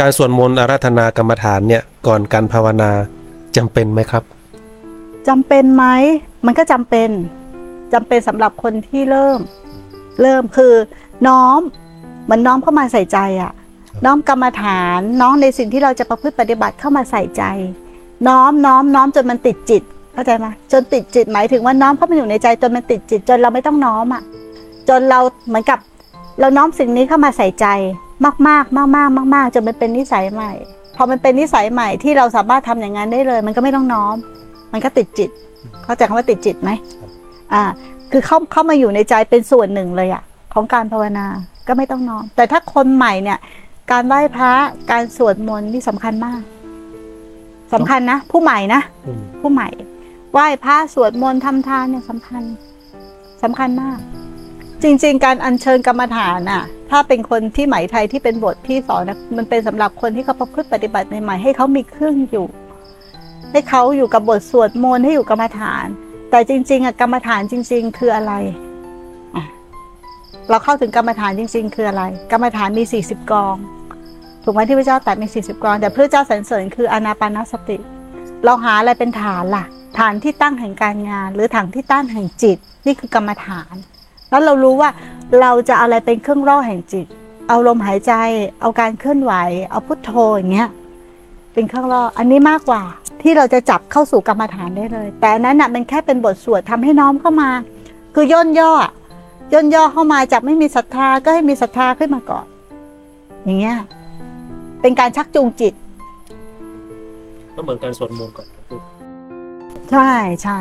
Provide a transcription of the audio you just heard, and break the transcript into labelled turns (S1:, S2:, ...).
S1: การสวดมนต์อาราธนากรรมฐานเนี่ยก่อนการภาวนาจำเป็นไหมครับ
S2: จำเป็นไหม มันก็จำเป็นจำเป็นสำหรับคนที่เริ่ม เริ่มคือน้อมเหมือนน้อมเข้ามาใส่ใจอะน้อมกรรมฐานน้อมในสิ่งที่เราจะประพฤติปฏิบัติเข้ามาใส่ใจ น้อมน้อมน้อมจนมันติดจิต เข้าใจไหมจนติดจิตหมายถึงว่าน้อมเข้ามาอยู่ในใจจนมันติดจิต จนเราไม่ต้องน้อมอะจนเราเหมือนกับ เราน้อมสิ่งนี้เข้ามาใส่ใจมากๆมากๆมากๆจนมันเป็นนิสัยใหม่ พอมันเป็นนิสัยใหม่ที่เราสามารถทำอย่างนั้นได้เลย มันก็ไม่ต้องน้อม มันก็ติดจิต เข้าใจคำว่าติดจิตไหมอ่า คือเข้าเข้ามาอยู่ในใจเป็นส่วนหนึ่งเลยอะของการภาวนาก็ไม่ต้องน้อม แต่ถ้าคนใหม่เนี่ย การไหว้พระการสวดมนต์นี่สำคัญมากสำคัญนะผู้ใหม่นะ
S1: อืม
S2: ผู้ใหม่ไหว้พระสวดมนต์ทำทานเนี่ยสำคัญสำคัญมาก จริง ๆ การอัญเชิญกรรมฐานน่ะ ถ้าเป็นคนที่ไหมไทยที่เป็นบทที่สอนนะมันเป็นสำหรับคนที่เขาประพฤติปฏิบัติใหม่ๆให้เขามีเครื่องอยู่ ให้เขาอยู่กับบทสวดมนต์ให้อยู่กรรมฐาน แต่จริง ๆอะกรรมฐานจริง ๆ คืออะไรเราเข้าถึงกรรมฐานจริง ๆ คืออะไร กรรมฐานมี 40 กอง ถูกไหมที่พระเจ้าตรัสมี 40 กอง แต่พระเจ้าสรรเสริญคืออานาปานสติ เราหาอะไรเป็นฐานล่ะ ฐานที่ตั้งแห่งการงาน หรือฐานที่ตั้งแห่งจิต นี่คือกรรมฐาน แล้วเรารู้ว่าเราจะเอาอะไรเป็นเครื่องร่อแห่งจิต เอาลมหายใจ เอาการเคลื่อนไหว เอาพุทโธอย่างเงี้ยเป็นเครื่องล่ออันนี้มากกว่า ที่เราจะจับเข้าสู่กรรมฐานได้เลย แต่อันนั้นน่ะมันแค่เป็นบทสวดทำให้น้อมเข้ามา คือย่นย่อะย่นย่อเข้ามาจากไม่มีศรัทธาก็ให้มีศรัทธาขึ้นมาก่อน อย่างเงี้ยเป็นการชักจูงจิต
S1: ก็เหมือนการสวดมนต์ก่อน
S2: ใช่ใช่